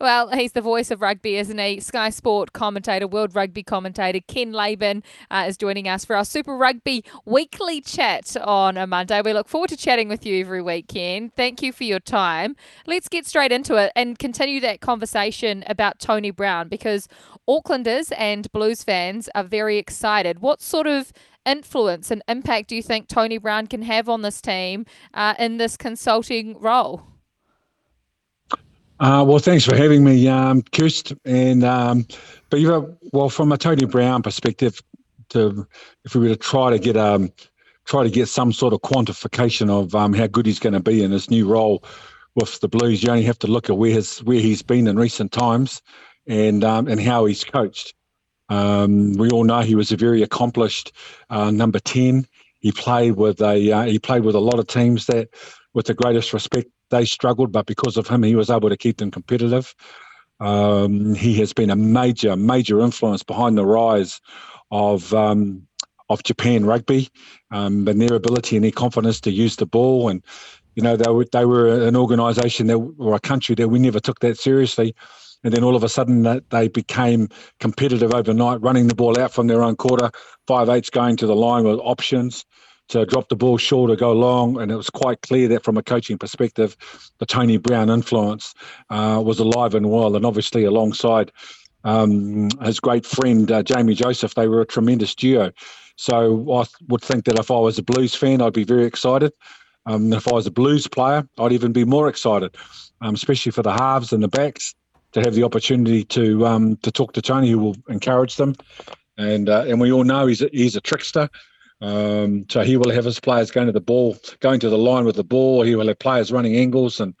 Well, he's the voice of rugby, isn't he? Sky Sport commentator, World Rugby commentator, Ken Laban uh, is joining us for our Super Rugby weekly chat on a Monday. We look forward to chatting with you every week, Ken. Thank you for your time. Let's get straight into it and continue that conversation about Tony Brown because Aucklanders and Blues fans are very excited. What sort of influence and impact do you think Tony Brown can have on this team uh, in this consulting role? Uh, well, thanks for having me, um, Kirst. And um, Beaver, well, from a Tony Brown perspective, to if we were to try to get um, try to get some sort of quantification of um, how good he's going to be in his new role with the Blues, you only have to look at where his where he's been in recent times, and um, and how he's coached. Um, we all know he was a very accomplished uh, number ten. He played with a uh, he played with a lot of teams that, with the greatest respect, they struggled, but because of him, he was able to keep them competitive. Um, he has been a major, major influence behind the rise of um, of Japan rugby um, and their ability and their confidence to use the ball. And you know, they were they were an organisation that or a country that we never took that seriously. And then all of a sudden, that they became competitive overnight, running the ball out from their own quarter, five eights going to the line with options to drop the ball short or go long. And it was quite clear that from a coaching perspective, the Tony Brown influence uh, was alive and well. And obviously, alongside um, his great friend, uh, Jamie Joseph, they were a tremendous duo. So I would think that if I was a Blues fan, I'd be very excited. Um, if I was a Blues player, I'd even be more excited, um, especially for the halves and the backs to have the opportunity to um, to talk to Tony, who will encourage them. And uh, and we all know he's a, he's a trickster. Um, so he will have his players going to the ball, going to the line with the ball. He will have players running angles and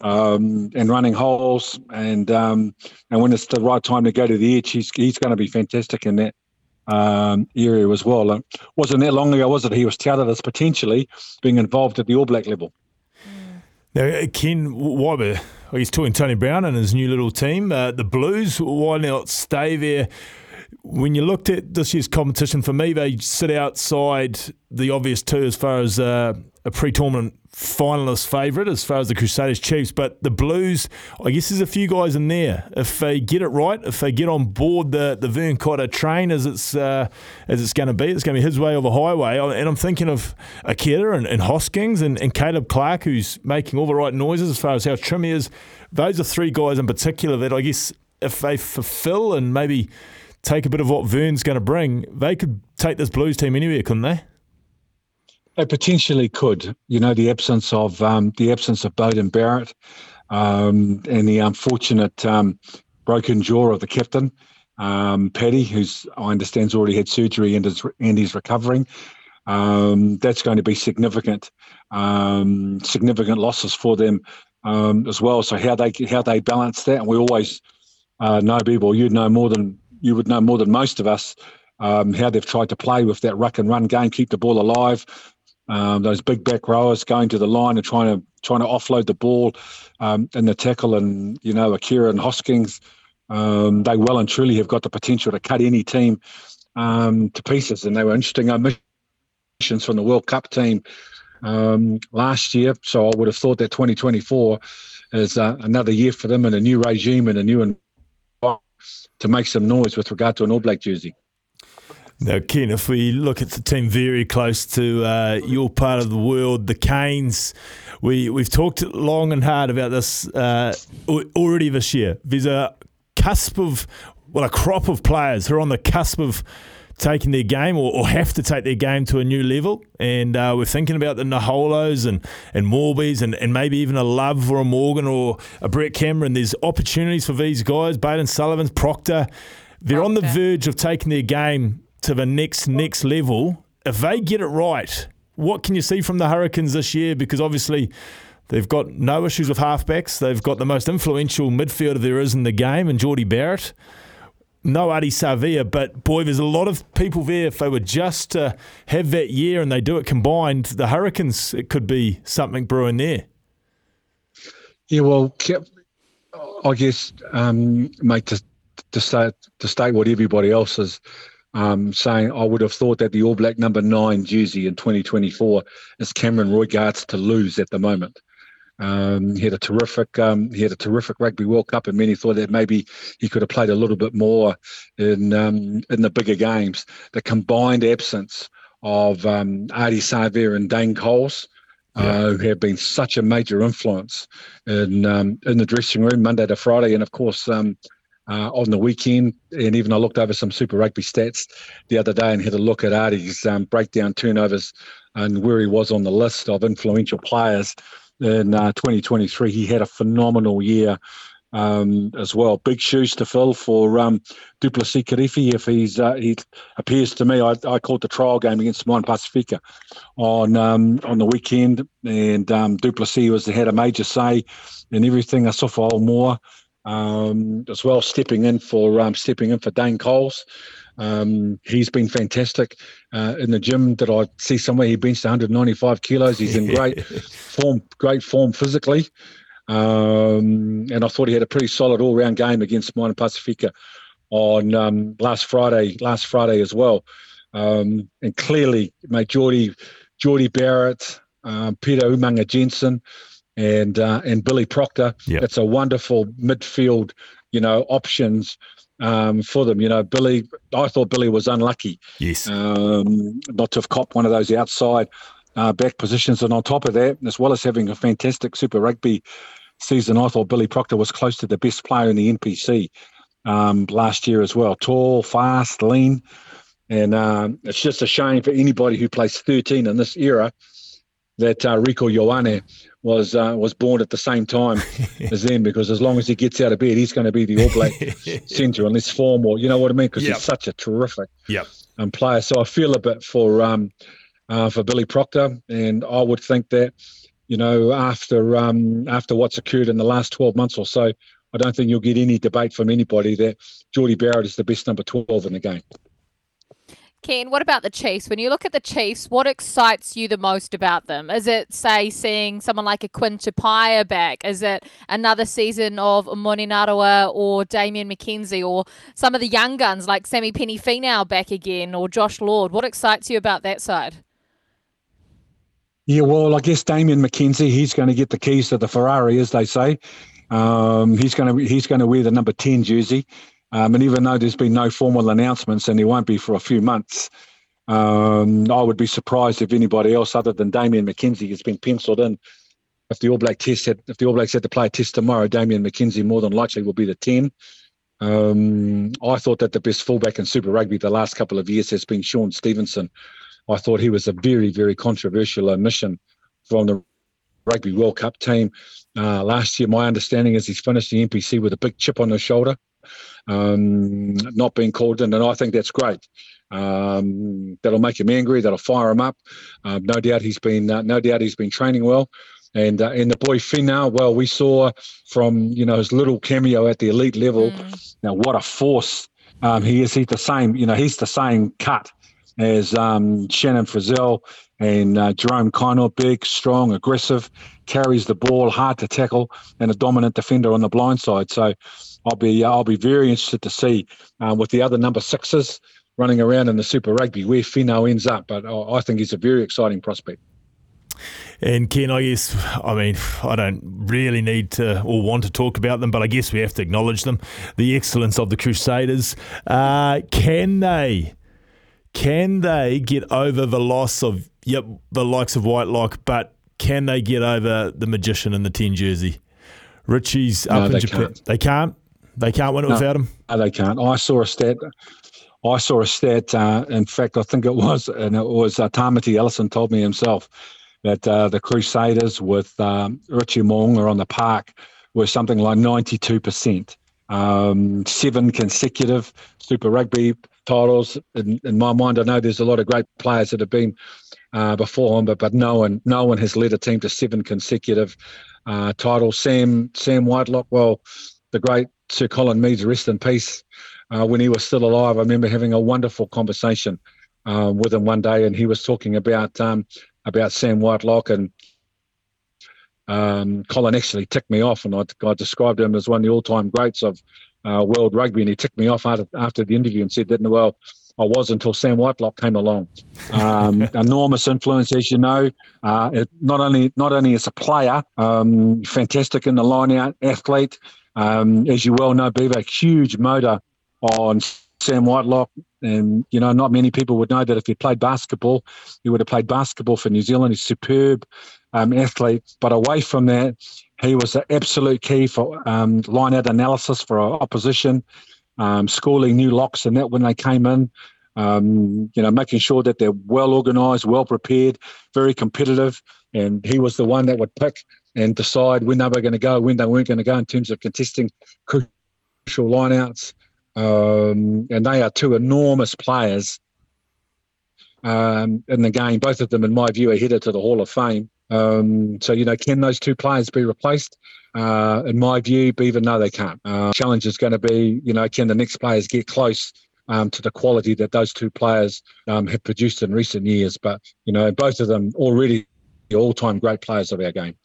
um, and running holes. And um, and when it's the right time to go to the edge, he's he's going to be fantastic in that um, area as well. And wasn't that long ago, was it? He was touted as potentially being involved at the All Black level. Now, Ken, why were he's talking Tony Brown and his new little team, uh, the Blues? Why not stay there? When you looked at this year's competition, for me, they sit outside the obvious two as far as uh, a pre-tournament finalist favourite, as far as the Crusaders Chiefs. But the Blues, I guess there's a few guys in there. If they get it right, if they get on board the the Vern Cotter train as it's uh, as it's going to be, it's going to be his way or the highway. And I'm thinking of Akira and, and Hoskins and, and Caleb Clarke, who's making all the right noises as far as how trim he is. Those are three guys in particular that I guess if they fulfil and maybe take a bit of what Vern's going to bring, they could take this Blues team anywhere, couldn't they? They potentially could. You know, the absence of um, the absence of Beauden Barrett um, and the unfortunate um, broken jaw of the captain, um, Paddy, who's I understand's already had surgery and is and is recovering. Um, that's going to be significant, um, significant losses for them as well. So how they how they balance that, and we always uh, know people. You'd know more than you would know more than most of us um, how they've tried to play with that ruck and run game, keep the ball alive. Um, those big back rowers going to the line and trying to trying to offload the ball um, in the tackle, and you know Akira and Hoskins, um, they well and truly have got the potential to cut any team um, to pieces. And they were interesting omissions from the World Cup team um, last year, so I would have thought that 2024 is uh, another year for them and a new regime and a new to make some noise with regard to an All Black jersey. Now, Ken, if we look at the team very close to uh, your part of the world, the Canes, we, we've talked long and hard about this uh, already this year. There's a cusp of, well, a crop of players who are on the cusp of taking their game or, or have to take their game to a new level. And uh, we're thinking about the Naholos and, and Moorbys and, and maybe even a Love or a Morgan or a Brett Cameron. There's opportunities for these guys, Baden Sullivan, Proctor. They're Proctor. on the verge of taking their game to the next next level. If they get it right, what can you see from the Hurricanes this year? Because obviously they've got no issues with halfbacks. They've got the most influential midfielder there is in the game, and Jordie Barrett no Ardie Savea, but boy, there's a lot of people there. If they were just to have that year and they do it combined, the Hurricanes, it could be something brewing there. Yeah, well, I guess, um, mate, to, to, state, to state what everybody else is um, saying, I would have thought that the All Black number nine jersey in 2024 is Cameron Roigard's to lose at the moment. Um, he had a terrific um, he had a terrific Rugby World Cup, and many thought that maybe he could have played a little bit more in um, in the bigger games. The combined absence of um, Savea and Dane Coles, uh, yeah. who have been such a major influence in um, in the dressing room Monday to Friday, and of course. Um, uh, on the weekend, and even I looked over some Super Rugby stats the other day and had a look at Ardie's um, breakdown turnovers and where he was on the list of influential players in uh, 2023. He had a phenomenal year um, as well. Big shoes to fill for um, Du'Plessis Kirifi if he's uh, he appears to me. I, I called the trial game against Moana Pacifica on um, on the weekend, and um, Du'Plessis was had a major say in everything. I saw for Moore um, as well, stepping in for um, stepping in for Dane Coles. Um, he's been fantastic uh, in the gym that I see somewhere. He benched 195 kilos. He's in great form, great form physically. Um, and I thought he had a pretty solid all-round game against Moana Pacifica on um, last Friday. Last Friday as well. Um, and clearly, mate, Jordie, Jordie Barrett, um, Peter Umaga-Jensen, and uh, and Billy Proctor. Yep. That's a wonderful midfield, you know, options um, for them. You know, Billy, I thought Billy was unlucky. Yes. Um, not to have copped one of those outside uh, back positions. And on top of that, as well as having a fantastic Super Rugby season, I thought Billy Proctor was close to the best player in the NPC um, last year as well. Tall, fast, lean. And um, it's just a shame for anybody who plays 13 in this era that uh, Rieko Ioane was uh, was born at the same time as them because as long as he gets out of bed, he's going to be the All Black centre on this form, or you know what I mean? Because yep. he's such a terrific yep. um, player. So I feel a bit for um, uh, for Billy Proctor, and I would think that you know after um, after what's occurred in the last twelve months or so, I don't think you'll get any debate from anybody that Jordie Barrett is the best number twelve in the game. Ken, what about the Chiefs? When you look at the Chiefs, what excites you the most about them? Is it, say, seeing someone like a Quinn back? Is it another season of Moni Narawa or Damian McKenzie or some of the young guns like Samipeni Finau back again or Josh Lord? What excites you about that side? Yeah, well, I guess Damian McKenzie, he's going to get the keys to the Ferrari, as they say. Um, he's going to he's going to wear the number ten jersey. Um, and even though there's been no formal announcements, and there won't be for a few months, um, I would be surprised if anybody else other than Damian McKenzie has been penciled in. If the All Black test had, if the All Blacks had to play a test tomorrow, Damian McKenzie more than likely will be the ten. Um, I thought that the best fullback in Super Rugby the last couple of years has been Shaun Stevenson. I thought he was a very, very controversial omission from the Rugby World Cup team uh, last year. My understanding is he's finished the NPC with a big chip on his shoulder um, not being called in, and I think that's great. Um, that'll make him angry. That'll fire him up. Um, no doubt he's been uh, no doubt he's been training well. And uh, and the boy Finau, well, we saw from you know his little cameo at the elite level. Mm. Now what a force um, he is. He's the same. You know he's the same cut as um, Shannon Frizzell and uh, Jerome Kaino, big, strong, aggressive, carries the ball, hard to tackle, and a dominant defender on the blind side. So I'll be I'll be very interested to see um, with the other number sixes running around in the Super Rugby where Finau ends up. But I think he's a very exciting prospect. And Ken, I guess, I mean, I don't really need to or want to talk about them, but I guess we have to acknowledge them. The excellence of the Crusaders. Uh, can they, can they get over the loss of, yep, the likes of Whitelock, but can they get over the magician in the 10 jersey? Richie's up no, in Japan. Can't. They can't? They can't win it no, without him. No, they can't. I saw a stat. I saw a stat. Uh, in fact, I think it was, and it was uh, Tamati Ellison told me himself that uh, the Crusaders with um, Richie are on the park were something like ninety-two percent. Um, seven consecutive Super Rugby titles. In, in, my mind, I know there's a lot of great players that have been uh, before him, but but no one no one has led a team to seven consecutive uh, titles. Sam Sam Whitelock, well, the great Sir Colin Meads, rest in peace. Uh, when he was still alive, I remember having a wonderful conversation uh, with him one day, and he was talking about um, about Sam Whitelock and um, Colin actually ticked me off, and I, I, described him as one of the all-time greats of uh, world rugby, and he ticked me off after, after the interview and said that, well, I was until Sam Whitelock came along. Um, enormous influence, as you know. Uh, it, not only not only as a player, um, fantastic in the line-out athlete. Um, as you well know, Beaver, huge motor on Sam Whitelock. And, you know, not many people would know that if he played basketball, he would have played basketball for New Zealand. He's superb um, athlete. But away from that, he was an absolute key for um, line out analysis for our opposition, um, schooling new locks and that when they came in. Um, you know, making sure that they're well organised, well prepared, very competitive. And he was the one that would pick and decide when they were going to go, when they weren't going to go in terms of contesting crucial lineouts. Um, and they are two enormous players um, in the game. Both of them, in my view, are headed to the Hall of Fame. Um, so, you know, can those two players be replaced? Uh, in my view, Beaver, no, they can't. Uh, challenge is going to be, you know, can the next players get close um, to the quality that those two players um, have produced in recent years? But, you know, both of them already the all-time great players of our game.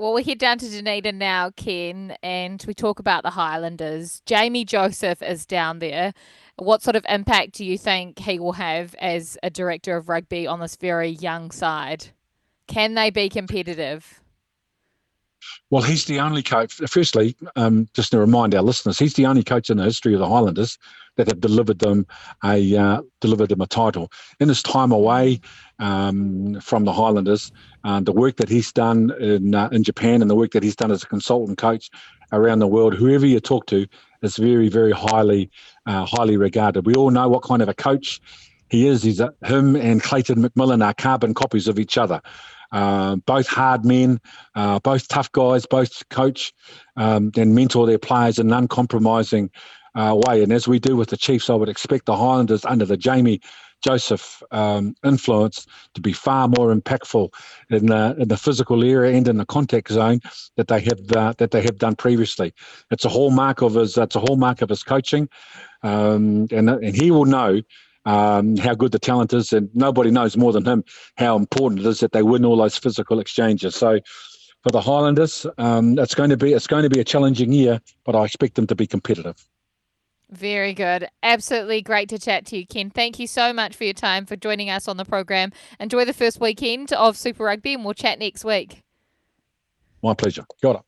Well, we head down to Dunedin now, Ken, and we talk about the Highlanders. Jamie Joseph is down there. What sort of impact do you think he will have as a director of rugby on this very young side? Can they be competitive? Well, he's the only coach. Firstly, um, just to remind our listeners, he's the only coach in the history of the Highlanders that have delivered them a uh, delivered them a title. In his time away um, from the Highlanders, uh, the work that he's done in uh, in Japan and the work that he's done as a consultant coach around the world, whoever you talk to, is very, very highly uh, highly regarded. We all know what kind of a coach he is. He's a, him and Clayton McMillan are carbon copies of each other. Uh, both hard men, uh, both tough guys, both coach um, and mentor their players in an uncompromising uh, way. And as we do with the Chiefs, I would expect the Highlanders under the Jamie Joseph um, influence to be far more impactful in the in the physical area and in the contact zone that they have uh, that they have done previously. It's a hallmark of his. It's a hallmark of his coaching, um, and and he will know um, how good the talent is, and nobody knows more than him how important it is that they win all those physical exchanges. So, for the Highlanders, um, it's going to be it's going to be a challenging year, but I expect them to be competitive. Very good. Absolutely great to chat to you, Ken. Thank you so much for your time for joining us on the program. Enjoy the first weekend of Super Rugby, and we'll chat next week. My pleasure. Got it.